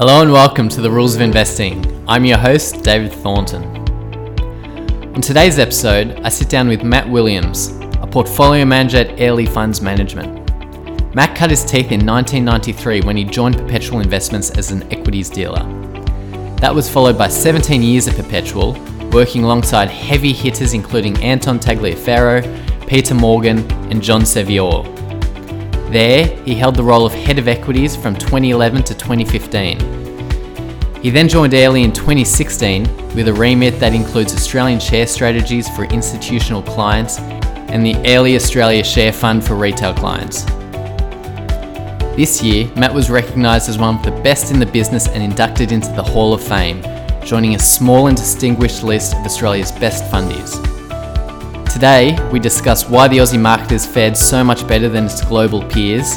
Hello and welcome to the Rules of Investing. I'm your host, David Thornton. On today's episode, I sit down with Matt Williams, a portfolio manager at Airlie Funds Management. Matt cut his teeth in 1993 when he joined Perpetual Investments as an equities dealer. That was followed by 17 years at Perpetual, working alongside heavy hitters including Anton Tagliaferro, Peter Morgan, and John Sevior. There, he held the role of head of equities from 2011 to 2015. He then joined Airlie in 2016 with a remit that includes Australian share strategies for institutional clients and the Airlie Australia Share Fund for retail clients. This year, Matt was recognised as one of the best in the business and inducted into the Hall of Fame, joining a small and distinguished list of Australia's best fundies. Today, we discuss why the Aussie market has fared so much better than its global peers,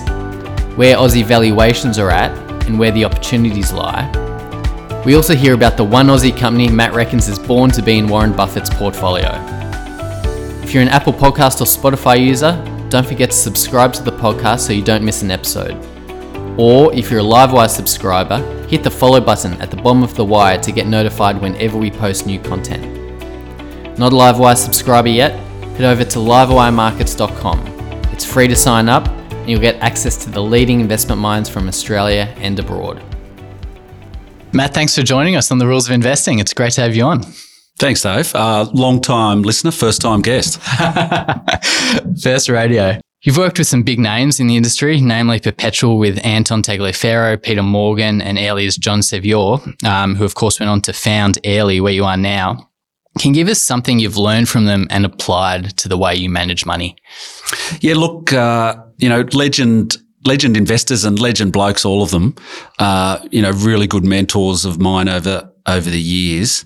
where Aussie valuations are at, and where the opportunities lie. We also hear about the one Aussie company Matt reckons is born to be in Warren Buffett's portfolio. If you're an Apple Podcast or Spotify user, don't forget to subscribe to the podcast so you don't miss an episode. Or if you're a Livewire subscriber, hit the follow button at the bottom of the wire to get notified whenever we post new content. Not a Livewire subscriber yet? Head over to livewiremarkets.com. It's free to sign up, and you'll get access to the leading investment minds from Australia and abroad. Matt, thanks for joining us on the Rules of Investing. It's great to have you on. Thanks, Dave. Uh, long time listener, first time guest. first radio. You've worked with some big names in the industry, namely Perpetual with Anton Tagliaferro, Peter Morgan, and Airlie's John Sevior, um, who of course went on to found Airlie, where you are now. Can give us something you've learned from them and applied to the way you manage money? Yeah, look, uh, you know, legend legend investors and legend blokes, all of them, uh, you know, really good mentors of mine over over the years.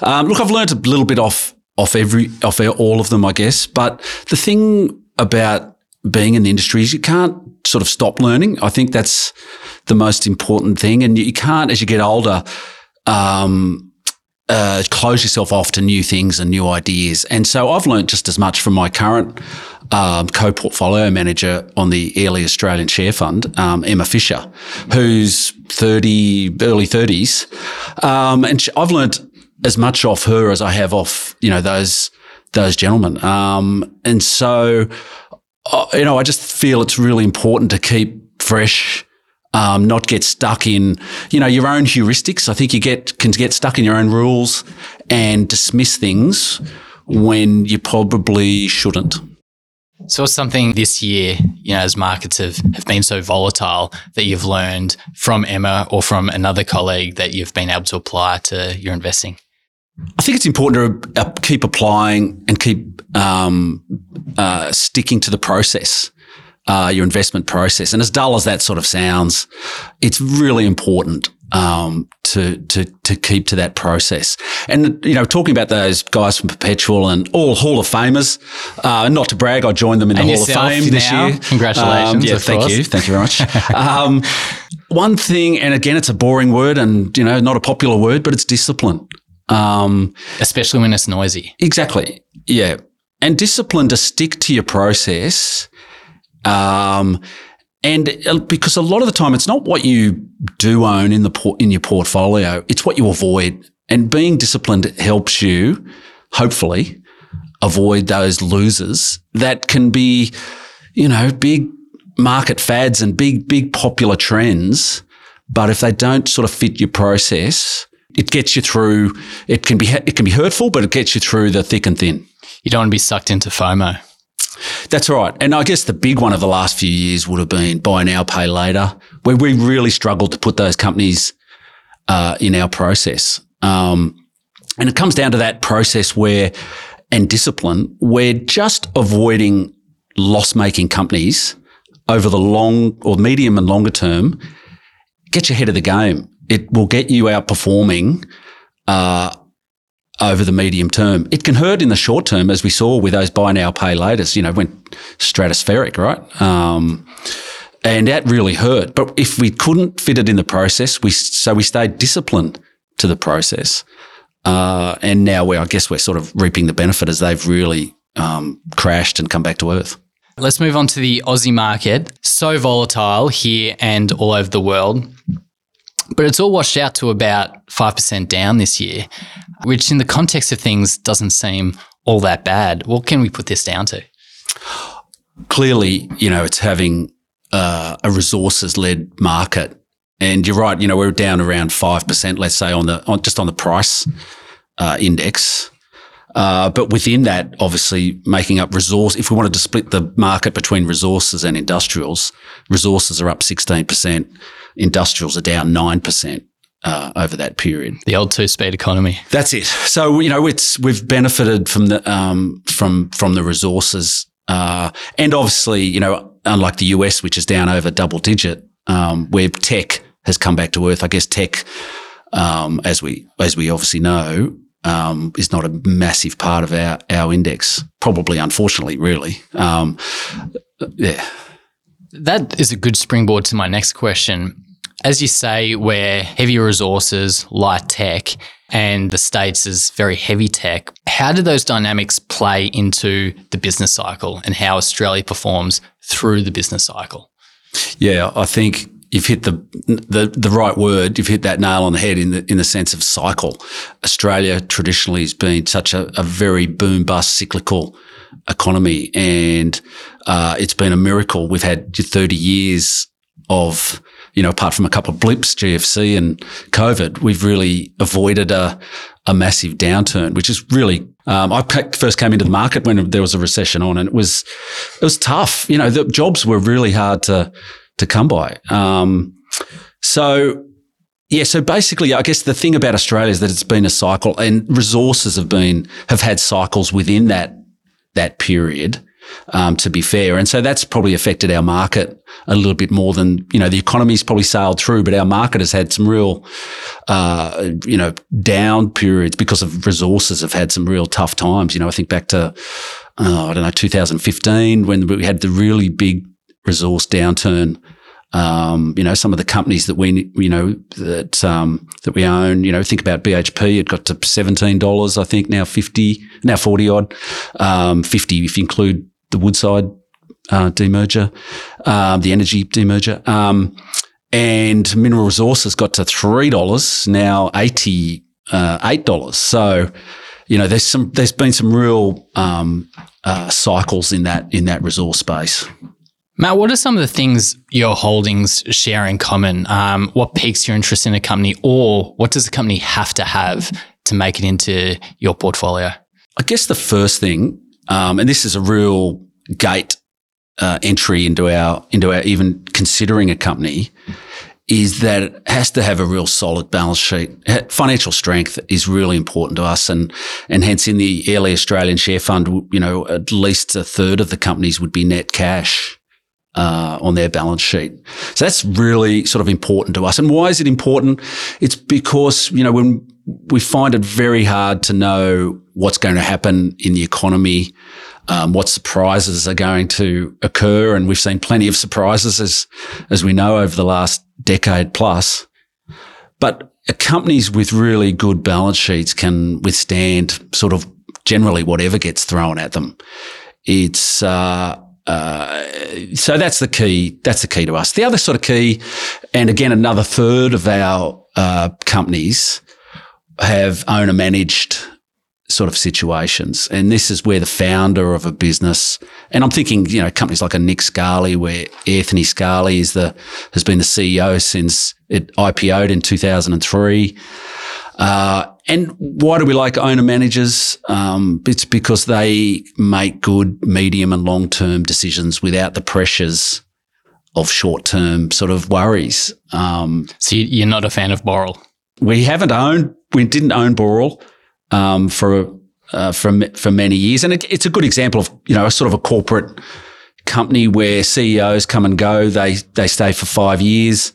Um, look, I've learned a little bit off off every off all of them, I guess. But the thing about being in the industry is you can't sort of stop learning. I think that's the most important thing, and you can't as you get older. Um, uh, close yourself off to new things and new ideas. And so I've learned just as much from my current um, co-portfolio manager on the Airlie Australian Share Fund, um, Emma Fisher, who's 30, early 30s. Um, and she, I've learned as much off her as I have off, you know, those, those gentlemen. Um, and so, uh, you know, I just feel it's really important to keep fresh um, not get stuck in, you know, your own heuristics. I think you get can get stuck in your own rules and dismiss things when you probably shouldn't. So what's something this year, you know, as markets have, have been so volatile that you've learned from Emma or from another colleague that you've been able to apply to your investing? I think it's important to uh, keep applying and keep um, uh, sticking to the process uh, your investment process. And as dull as that sort of sounds, it's really important um, to to to keep to that process. And you know, talking about those guys from Perpetual and all Hall of Famers. Uh, not to brag, I joined them in the and Hall of Fame this year. Congratulations! Um, yeah, thank course. you, thank you very much. um, one thing, and again, it's a boring word, and you know, not a popular word, but it's discipline. Um, Especially when it's noisy. Exactly. Yeah, and discipline to stick to your process um, and uh, because a lot of the time it's not what you do own in the por- in your portfolio, it's what you avoid. And being disciplined helps you, hopefully, avoid those losers that can be, you know, big market fads and big, big popular trends. But if they don't sort of fit your process, it gets you through. It can be it can be hurtful, but it gets you through the thick and thin. You don't want to be sucked into FOMO. That's right. And I guess the big one of the last few years would have been buy now, pay later, where we really struggled to put those companies uh, in our process. Um, and it comes down to that process where, and discipline, we're just avoiding loss making companies over the long or medium and longer term. Get you ahead of the game. It will get you outperforming uh, over the medium term. It can hurt in the short term, as we saw with those buy now, pay laters, you know, went stratospheric, right? Um, and that really hurt. But if we couldn't fit it in the process, we, so we stayed disciplined to the process. Uh, and now we, I guess we're sort of reaping the benefit as they've really um, crashed and come back to earth. Let's move on to the Aussie market. So volatile here and all over the world. But it's all washed out to about 5% down this year, which in the context of things doesn't seem all that bad. What can we put this down to? Clearly, you know, it's having uh, a resources led market. And you're right, you know, we're down around 5%, let's say on the, on, just on the price uh, index. Uh, but within that, obviously making up resource, if we wanted to split the market between resources and industrials, resources are up 16%, industrials are down 9%. Uh, over that period, the old two-speed economy. That's it. So you know, it's we've benefited from the um, from from the resources, uh, and obviously, you know, unlike the US, which is down over double digit, um, where tech has come back to earth. I guess tech, um, as we as we obviously know, um, is not a massive part of our, our index. Probably, unfortunately, really. Um, yeah. That is a good springboard to my next question. As you say, we're heavy resources, light tech, and the States is very heavy tech. How do those dynamics play into the business cycle and how Australia performs through the business cycle? Yeah, I think you've hit the, the the right word. You've hit that nail on the head in the in the sense of cycle. Australia traditionally has been such a, a very boom bust cyclical economy, and uh, it's been a miracle. We've had thirty years of you know, apart from a couple of blips, GFC and COVID, we've really avoided a, a massive downturn, which is really. Um, I first came into the market when there was a recession on, and it was it was tough. You know, the jobs were really hard to to come by. Um, so yeah, so basically, I guess the thing about Australia is that it's been a cycle, and resources have been have had cycles within that that period. Um, to be fair, and so that's probably affected our market a little bit more than you know the economy's probably sailed through, but our market has had some real, uh, you know, down periods because of resources have had some real tough times. You know, I think back to uh, I don't know 2015 when we had the really big resource downturn. Um, you know, some of the companies that we, you know, that, um, that we own, you know, think about BHP, it got to $17, I think now 50, now 40 odd, um, 50 if you include the Woodside, uh, demerger, um, the energy demerger. Um, and mineral resources got to $3, now 80, uh, $8. So, you know, there's some, there's been some real, um, uh, cycles in that, in that resource space. Matt, what are some of the things your holdings share in common? Um, what piques your interest in a company, or what does a company have to have to make it into your portfolio? I guess the first thing, um, and this is a real gate uh, entry into our into our even considering a company, is that it has to have a real solid balance sheet. Financial strength is really important to us, and and hence in the Airlie Australian Share Fund, you know, at least a third of the companies would be net cash uh, on their balance sheet. So that's really sort of important to us. And why is it important? It's because, you know, when we find it very hard to know what's going to happen in the economy, um, what surprises are going to occur. And we've seen plenty of surprises as, as we know over the last decade plus. But companies with really good balance sheets can withstand sort of generally whatever gets thrown at them. It's, uh, uh, so that's the key. That's the key to us. The other sort of key, and again, another third of our uh, companies have owner managed sort of situations, and this is where the founder of a business, and I'm thinking, you know, companies like a Nick Scali, where Anthony Scali is the has been the CEO since it IPO'd in 2003. Uh, and why do we like owner managers? Um, it's because they make good medium and long term decisions without the pressures of short term sort of worries. Um, so you're not a fan of Boral? We haven't owned, we didn't own Boral um, for uh, for for many years, and it, it's a good example of you know a sort of a corporate company where CEOs come and go. They they stay for five years.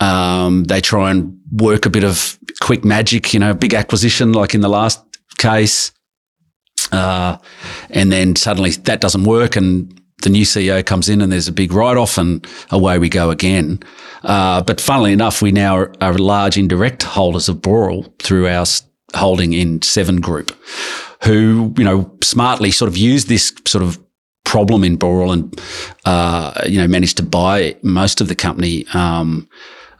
Um, they try and work a bit of quick magic, you know, big acquisition like in the last case. Uh, and then suddenly that doesn't work and the new CEO comes in and there's a big write off and away we go again. Uh, but funnily enough, we now are, large indirect holders of Boral through our holding in Seven Group, who, you know, smartly sort of used this sort of problem in Boral and, uh, you know, managed to buy most of the company. Um,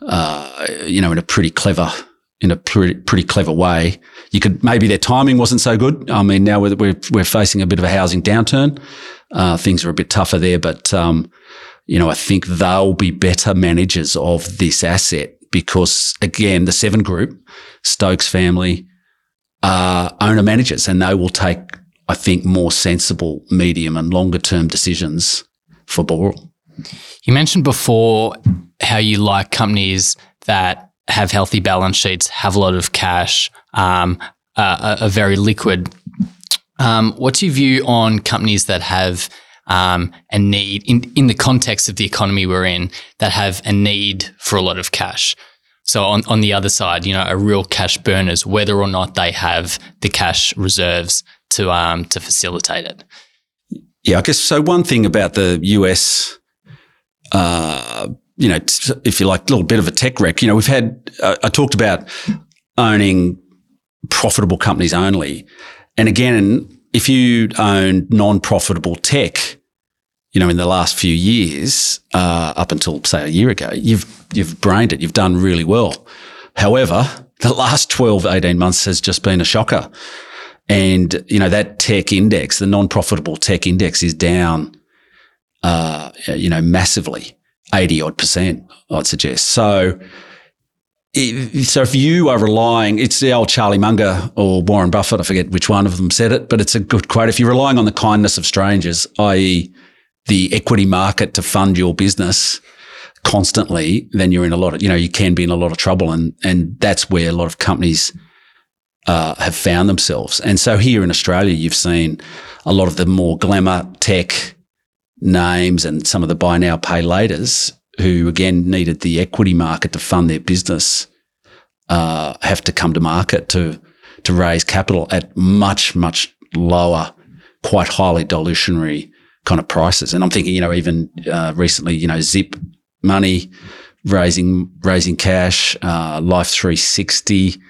uh, you know, in a pretty clever, in a pretty, pretty clever way. You could maybe their timing wasn't so good. I mean, now we're we're, we're facing a bit of a housing downturn. Uh, things are a bit tougher there, but um, you know, I think they'll be better managers of this asset because again, the Seven Group, Stokes family, are owner managers, and they will take, I think, more sensible medium and longer term decisions for Boral. You mentioned before how you like companies that have healthy balance sheets, have a lot of cash, um, uh, are very liquid. Um, what's your view on companies that have um, a need in in the context of the economy we're in that have a need for a lot of cash? So on, on the other side, you know, a real cash burners, whether or not they have the cash reserves to um, to facilitate it. Yeah, I guess so. One thing about the US uh, you know, if you like, a little bit of a tech wreck. You know, we've had, uh, I talked about owning profitable companies only. And again, if you own non profitable tech, you know, in the last few years, uh, up until say a year ago, you've, you've brained it. You've done really well. However, the last 12, 18 months has just been a shocker. And, you know, that tech index, the non profitable tech index is down uh, you know, massively, 80 odd percent, I'd suggest. So, so if you are relying, it's the old Charlie Munger or Warren Buffett, I forget which one of them said it, but it's a good quote. If you're relying on the kindness of strangers, i.e., the equity market to fund your business constantly, then you're in a lot of, you know, you can be in a lot of trouble. And, and that's where a lot of companies uh, have found themselves. And so here in Australia, you've seen a lot of the more glamour tech, names and some of the buy now, pay laters who again needed the equity market to fund their business uh, have to come to market to to raise capital at much much lower, quite highly dilutionary kind of prices. And I'm thinking, you know, even uh, recently, you know, Zip Money raising raising cash, uh, Life 360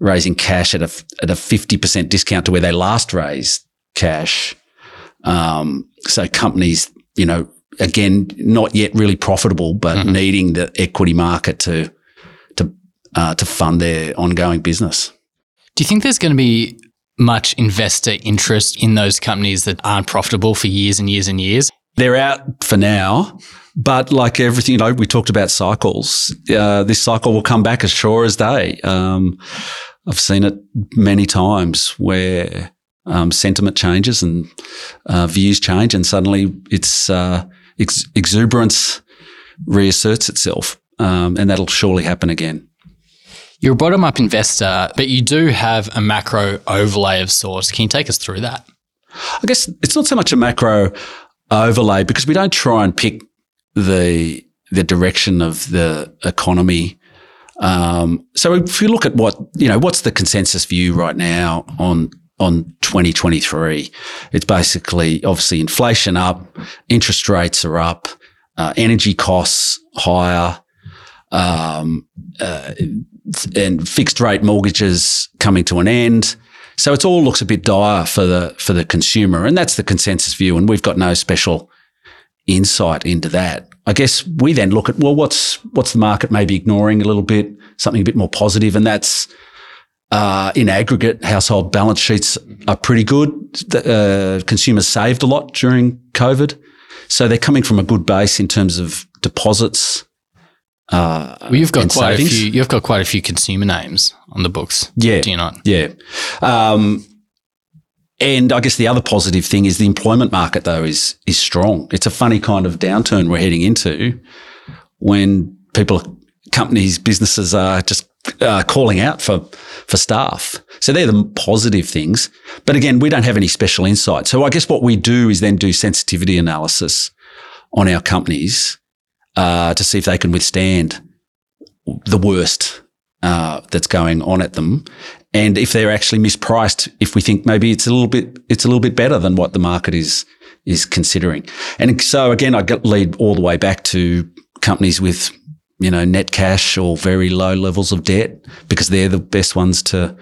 raising cash at a at a 50% discount to where they last raised cash. Um, so companies, you know, again, not yet really profitable, but mm-hmm. needing the equity market to to uh, to fund their ongoing business. Do you think there's going to be much investor interest in those companies that aren't profitable for years and years and years? They're out for now, but like everything, you know, we talked about cycles. Uh, this cycle will come back as sure as day. Um, I've seen it many times where um, sentiment changes and uh, views change, and suddenly its uh, ex- exuberance reasserts itself, um, and that'll surely happen again. You're a bottom up investor, but you do have a macro overlay of sorts. Can you take us through that? I guess it's not so much a macro overlay because we don't try and pick the the direction of the economy. Um, so if you look at what you know, what's the consensus view right now on on 2023. It's basically obviously inflation up, interest rates are up, uh, energy costs higher, um, uh, and fixed rate mortgages coming to an end. So it all looks a bit dire for the for the consumer, and that's the consensus view. And we've got no special insight into that. I guess we then look at well, what's what's the market maybe ignoring a little bit, something a bit more positive, and that's uh, in aggregate, household balance sheets are pretty good. Uh, consumers saved a lot during COVID. So they're coming from a good base in terms of deposits. Uh, well, you've got quite savings. a few. You've got quite a few consumer names on the books. Yeah, do you not? Yeah. Um, and I guess the other positive thing is the employment market, though, is is strong. It's a funny kind of downturn we're heading into when people, companies, businesses are just uh, calling out for for staff. So they're the positive things. But again, we don't have any special insight. So I guess what we do is then do sensitivity analysis on our companies uh, to see if they can withstand the worst uh, that's going on at them, and if they're actually mispriced. If we think maybe it's a little bit it's a little bit better than what the market is is considering. And so again, I lead all the way back to companies with you know, net cash or very low levels of debt because they're the best ones to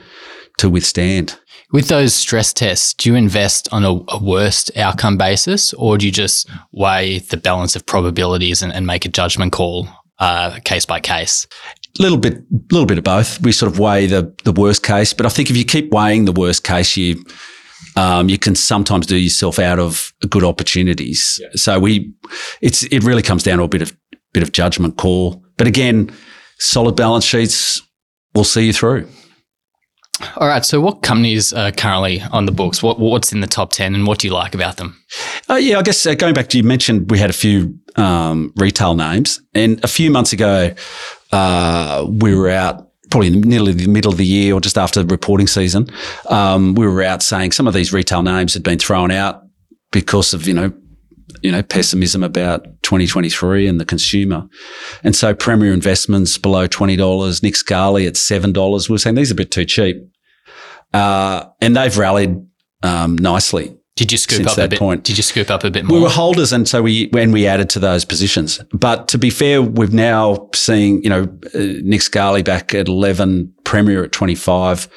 to withstand. With those stress tests, do you invest on a, a worst outcome basis or do you just weigh the balance of probabilities and, and make a judgment call uh, case by case? little bit, little bit of both. We sort of weigh the the worst case, but I think if you keep weighing the worst case, you um, you can sometimes do yourself out of good opportunities. Yeah. So we, it's it really comes down to a bit of bit of judgment call. But again, solid balance sheets will see you through. All right. So, what companies are currently on the books? What, what's in the top 10 and what do you like about them? Uh, yeah, I guess uh, going back to you mentioned we had a few um, retail names. And a few months ago, uh, we were out probably nearly the middle of the year or just after the reporting season. Um, we were out saying some of these retail names had been thrown out because of, you know, you know, pessimism about 2023 and the consumer. And so Premier Investments below $20, Nick Scali at $7. We were saying these are a bit too cheap. Uh, and they've rallied um, nicely. Did you scoop up a bit? Point. Did you scoop up a bit more? We were holders, and so we when we added to those positions. But to be fair, we've now seen you know uh, Nick Scali back at eleven, Premier at twenty five.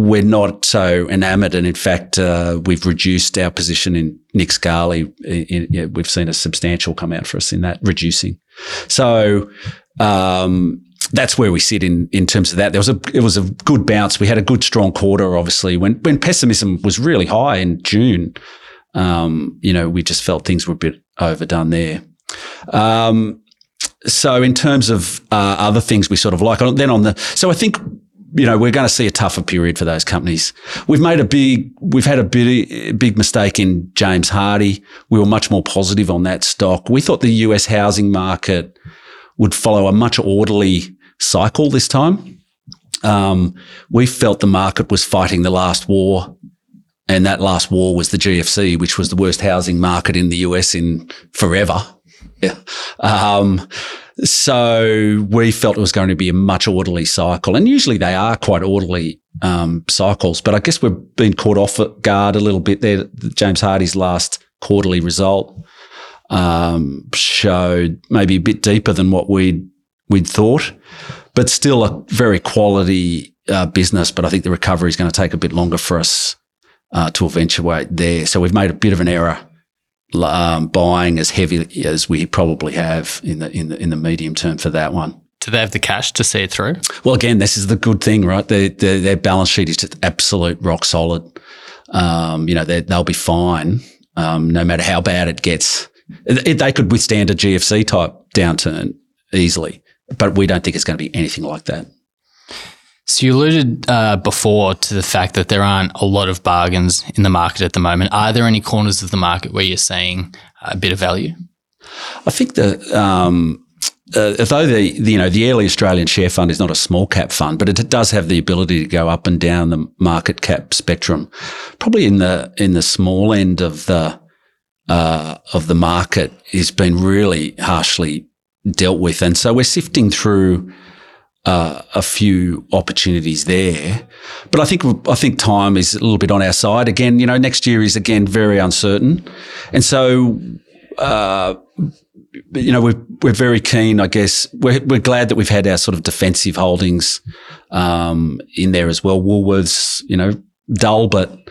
We're not so enamoured, and in fact, uh, we've reduced our position in Nick Scali. In, in, we've seen a substantial come out for us in that reducing. So. Um, that's where we sit in in terms of that. There was a it was a good bounce. We had a good strong quarter. Obviously, when when pessimism was really high in June, um, you know, we just felt things were a bit overdone there. Um, so in terms of uh, other things we sort of like, then on the so I think you know we're going to see a tougher period for those companies. We've made a big we've had a big big mistake in James Hardie. We were much more positive on that stock. We thought the US housing market would follow a much orderly cycle this time. Um, we felt the market was fighting the last war, and that last war was the GFC, which was the worst housing market in the US in forever. Yeah. Um, so we felt it was going to be a much orderly cycle, and usually they are quite orderly um, cycles. But I guess we've been caught off guard a little bit there. James Hardie's last quarterly result um, showed maybe a bit deeper than what we'd we'd thought, but still a very quality uh, business. But I think the recovery is going to take a bit longer for us uh, to eventuate there. So we've made a bit of an error um, buying as heavy as we probably have in the in the in the medium term for that one. Do they have the cash to see it through? Well, again, this is the good thing, right? Their, their, their balance sheet is just absolute rock solid. Um, you know, they'll be fine um, no matter how bad it gets. They could withstand a GFC type downturn easily but we don't think it's going to be anything like that. So you alluded uh, before to the fact that there aren't a lot of bargains in the market at the moment. Are there any corners of the market where you're seeing a bit of value? I think that um, uh, although the, the, you know the Airlie Australian Share Fund is not a small cap fund, but it does have the ability to go up and down the market cap spectrum. Probably in the in the small end of the uh, of the market has been really harshly dealt with. And so we're sifting through uh, a few opportunities there. But I think I think time is a little bit on our side. Again, you know, next year is again very uncertain, and so. Uh, you know, we're, we're very keen, I guess. We're, we're glad that we've had our sort of defensive holdings, um, in there as well. Woolworths, you know, dull, but,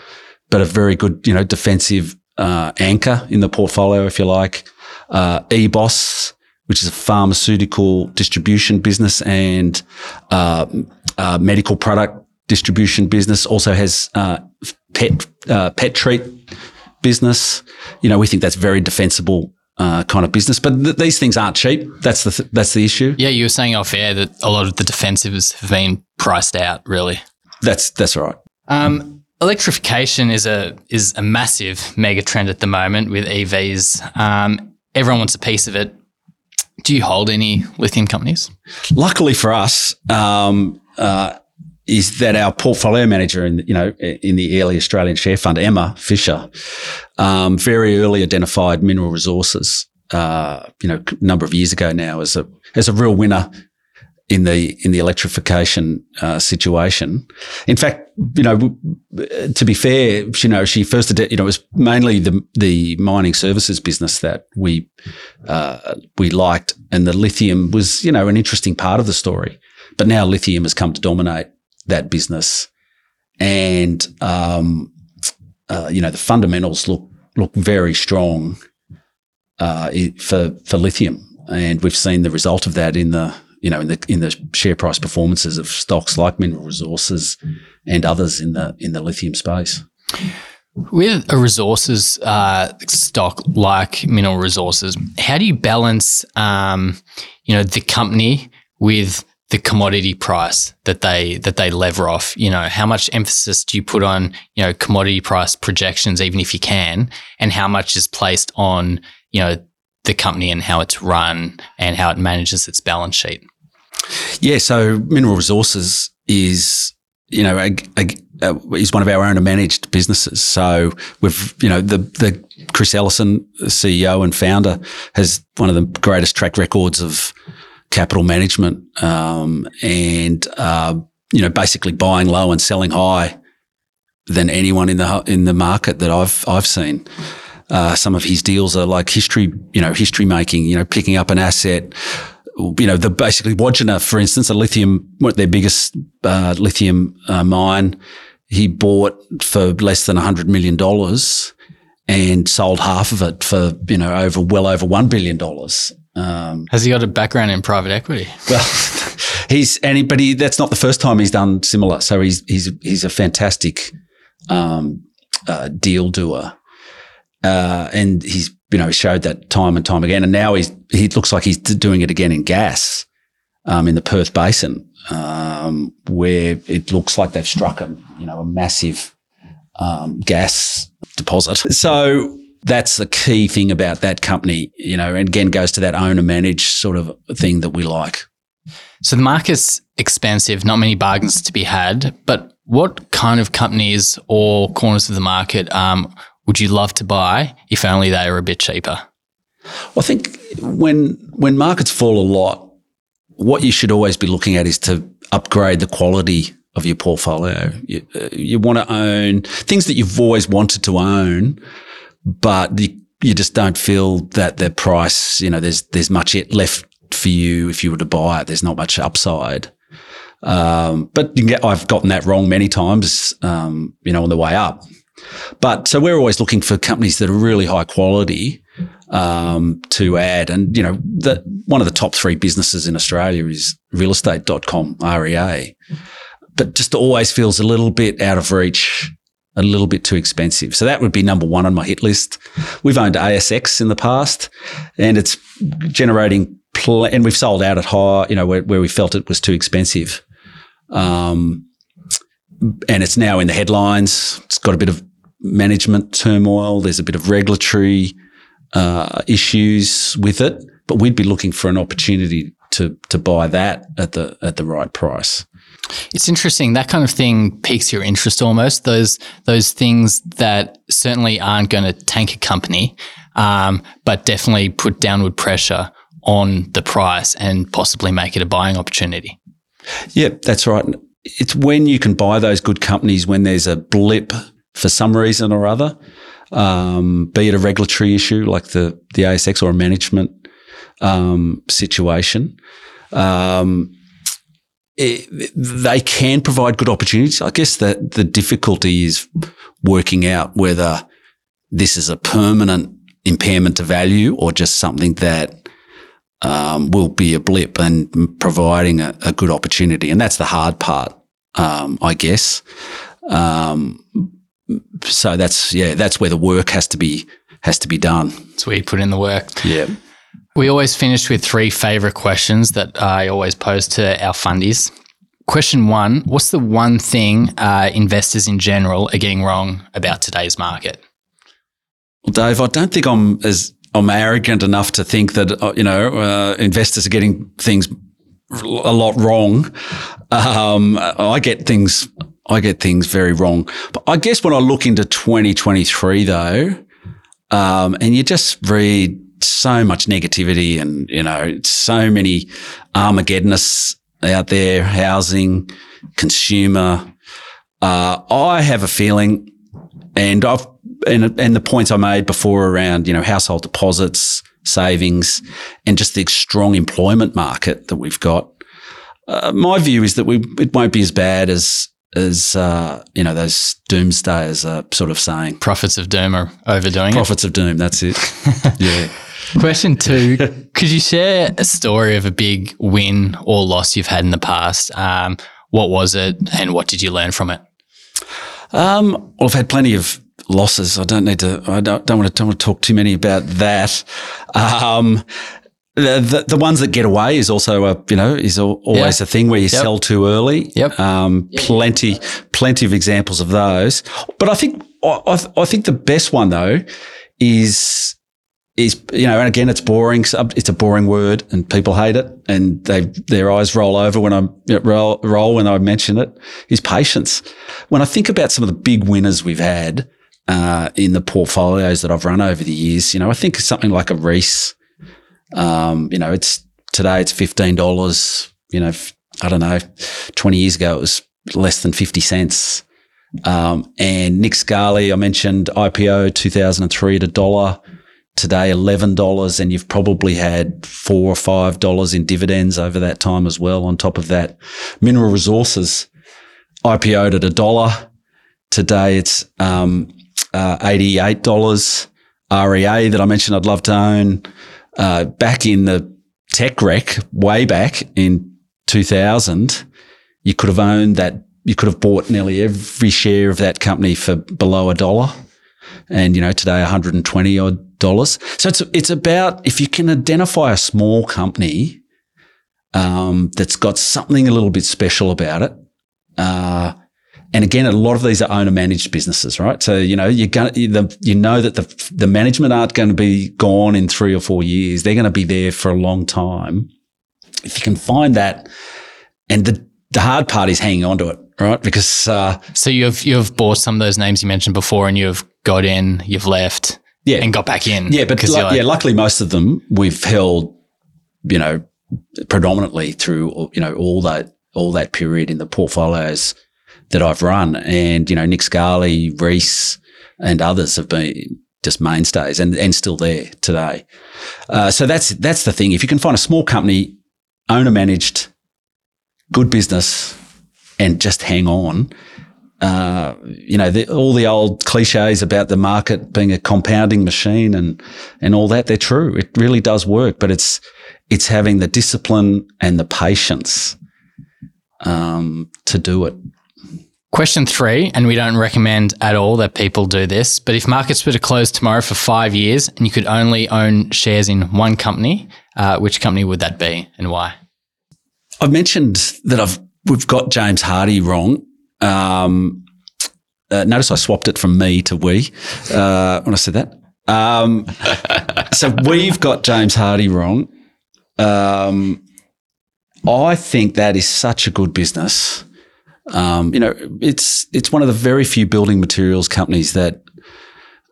but a very good, you know, defensive, uh, anchor in the portfolio, if you like. Uh, EBOS, which is a pharmaceutical distribution business and uh, uh, medical product distribution business. Also has uh, pet uh, pet treat business. You know, we think that's very defensible. Uh, kind of business, but th- these things aren't cheap. That's the th- that's the issue. Yeah, you were saying off air that a lot of the defensives have been priced out. Really, that's that's right. Um, electrification is a is a massive mega trend at the moment with EVs. Um, everyone wants a piece of it. Do you hold any lithium companies? Luckily for us, um, uh, is that our portfolio manager in you know in the Airlie Australian Share Fund, Emma Fisher, um, very early identified mineral resources. Uh, you know, a number of years ago now as a as a real winner in the in the electrification uh, situation. In fact, you know, to be fair, you know, she first, you know, it was mainly the the mining services business that we uh, we liked, and the lithium was, you know, an interesting part of the story. But now lithium has come to dominate that business, and um, uh, you know, the fundamentals look look very strong uh, for for lithium and we've seen the result of that in the you know in the in the share price performances of stocks like Mineral Resources and others in the in the lithium space. With a resources uh, stock like Mineral Resources, how do you balance, um, you know, the company with the commodity price that they that they lever off? You know, how much emphasis do you put on, you know, commodity price projections, even if you can, and how much is placed on, you know, the company and how it's run and how it manages its balance sheet? Yeah, so Mineral Resources is you know, a, a, a, is one of our owner managed businesses. So we've, you know, the, the Chris Ellison, CEO and founder, has one of the greatest track records of capital management, um, and, uh, you know, basically buying low and selling high than anyone in the, in the market that I've, I've seen. Uh, some of his deals are like history, you know, history making, you know, picking up an asset, you know, the basically Wodgina, for instance, a lithium, their biggest uh, lithium uh, mine, he bought for less than $100 million and sold half of it for, you know, over well over $1 billion. Um, Has he got a background in private equity? Well, he's, and he, but he, that's not the first time he's done similar. So he's, he's, he's a fantastic um, uh, deal doer. Uh, and he's you know, showed that time and time again. And now he's, he looks like he's doing it again in gas, um, in the Perth Basin, um, where it looks like they've struck a, you know, a massive, um, gas deposit. So that's the key thing about that company, you know, and again goes to that owner managed sort of thing that we like. So the market's expensive, not many bargains to be had, but what kind of companies or corners of the market um, would you love to buy if only they were a bit cheaper? I think when when markets fall a lot, what you should always be looking at is to upgrade the quality of your portfolio. You, uh, you want to own things that you've always wanted to own, but you, you just don't feel that the price, you know, there's there's much left for you if you were to buy it. There's not much upside. Um, but get, I've gotten that wrong many times, um, you know, on the way up. But so we're always looking for companies that are really high quality um, to add. And, you know, the, one of the top three businesses in Australia is realestate.com, REA. But just always feels a little bit out of reach, a little bit too expensive. So that would be number one on my hit list. We've owned ASX in the past and it's generating, pl- and we've sold out at high, you know, where, where we felt it was too expensive. Um, and it's now in the headlines. It's got a bit of management turmoil. There's a bit of regulatory uh, issues with it, but we'd be looking for an opportunity to to buy that at the at the right price. It's interesting. That kind of thing piques your interest almost. Those those things that certainly aren't going to tank a company, um, but definitely put downward pressure on the price and possibly make it a buying opportunity. Yeah, that's right. It's when you can buy those good companies when there's a blip for some reason or other, um, be it a regulatory issue like the, the ASX or a management um, situation. Um, it, they can provide good opportunities. I guess that the difficulty is working out whether this is a permanent impairment to value or just something that um, will be a blip and providing a, a, good opportunity. And that's the hard part, um, I guess. Um, so that's yeah, that's where the work has to be has to be done. That's where you put in the work. Yeah. We always finish with three favorite questions that I always pose to our fundies. Question one What's the one thing uh, investors in general are getting wrong about today's market? Well, Dave, I don't think I'm as I'm arrogant enough to think that uh, you know uh, investors are getting things a lot wrong. Um, I get things I get things very wrong. But I guess when I look into 2023 though, um, and you just read so much negativity and, you know, so many Armageddonists out there, housing, consumer. Uh, I have a feeling, and I've, and, and the points I made before around, you know, household deposits, savings, and just the strong employment market that we've got. Uh, my view is that we, it won't be as bad as as uh, you know those doomsdayers are sort of saying. Prophets of doom are overdoing it. Prophets it. of doom. That's it. yeah. Question two Could you share a story of a big win or loss you've had in the past? Um, what was it and what did you learn from it? Um, well, I've had plenty of losses. I don't need to, I don't, don't, want, to, don't want to talk too many about that. Um, the, the, the, ones that get away is also a you know is always yeah. a thing where you yep. sell too early. Yep. Um, plenty plenty of examples of those. But I think I, I think the best one though is is you know, and again, it's boring. It's a boring word, and people hate it, and they their eyes roll over when I roll, roll when I mention it. Is patience. When I think about some of the big winners we've had uh, in the portfolios that I've run over the years, you know, I think something like a Reece. Um, you know, it's today it's fifteen dollars. You know, I don't know, twenty years ago it was less than fifty cents. Um, and Nick Scali, I mentioned IPO 2003 at a dollar today $11 and you've probably had four or five dollars in dividends over that time as well on top of that mineral resources ipo'd at a dollar today it's um, uh, $88 rea that i mentioned i'd love to own uh, back in the tech wreck way back in 2000 you could have owned that you could have bought nearly every share of that company for below a dollar and you know today 120 odd dollars. So it's it's about if you can identify a small company um, that's got something a little bit special about it. Uh, and again, a lot of these are owner managed businesses, right? So you know you're going to you know that the the management aren't going to be gone in three or four years. They're going to be there for a long time. If you can find that, and the the hard part is hanging on to it, right? Because uh, so you've you've bought some of those names you mentioned before, and you've got in, you've left yeah. and got back in. Yeah, but like, yeah, luckily most of them we've held, you know, predominantly through you know all that all that period in the portfolios that I've run, and you know Nick Scali, Reece, and others have been just mainstays and and still there today. Uh, so that's that's the thing. If you can find a small company, owner managed, good business, and just hang on, uh, you know, the, all the old cliches about the market being a compounding machine and, and all that, they're true. It really does work, but it's, it's having the discipline and the patience, um, to do it. Question three, and we don't recommend at all that people do this, but if markets were to close tomorrow for five years and you could only own shares in one company, uh, which company would that be and why? I've mentioned that I've we've got James Hardie wrong. Um, uh, notice I swapped it from me to we uh, when I said that. Um, so we've got James Hardie wrong. Um, I think that is such a good business. Um, you know, it's it's one of the very few building materials companies that,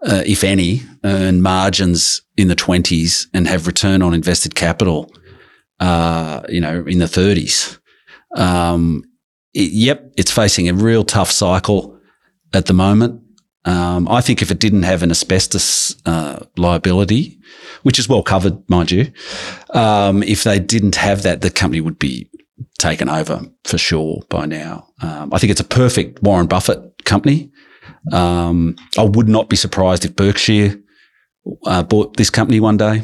uh, if any, earn margins in the twenties and have return on invested capital, uh, you know, in the thirties. Um, it, yep, it's facing a real tough cycle at the moment. Um, I think if it didn't have an asbestos uh, liability, which is well covered, mind you, um, if they didn't have that, the company would be taken over for sure by now. Um, I think it's a perfect Warren Buffett company. Um, I would not be surprised if Berkshire uh, bought this company one day.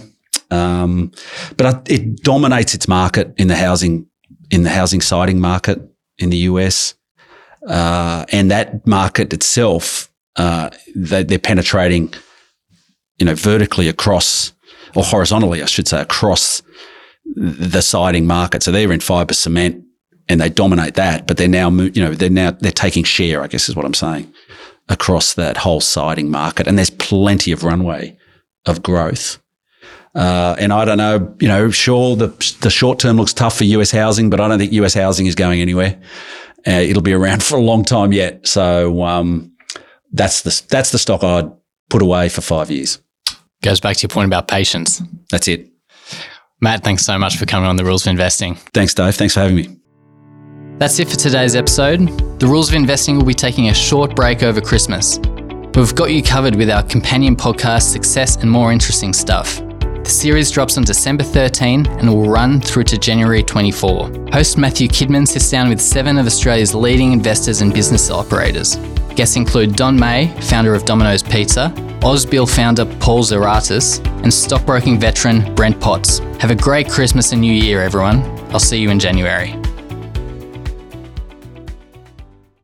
Um, but it dominates its market in the housing in the housing siding market in the US. Uh, and that market itself, uh, they, they're penetrating, you know, vertically across or horizontally, I should say, across the siding market. So they're in fiber cement and they dominate that, but they're now, you know, they're now, they're taking share, I guess is what I'm saying, across that whole siding market. And there's plenty of runway of growth. Uh, and I don't know, you know, sure, the, the short term looks tough for US housing, but I don't think US housing is going anywhere. Uh, it'll be around for a long time yet. So, um, that's the, that's the stock I'd put away for five years. Goes back to your point about patience. That's it. Matt, thanks so much for coming on the Rules of Investing. Thanks, Dave. Thanks for having me. That's it for today's episode. The Rules of Investing will be taking a short break over Christmas. We've got you covered with our companion podcast, Success and More Interesting Stuff. The series drops on December 13 and will run through to January 24. Host Matthew Kidman sits down with seven of Australia's leading investors and business operators. Guests include Don Meij, founder of Domino's Pizza, Ausbil founder Paul Xiradis, and stockbroking veteran Brent Potts. Have a great Christmas and New Year, everyone. I'll see you in January.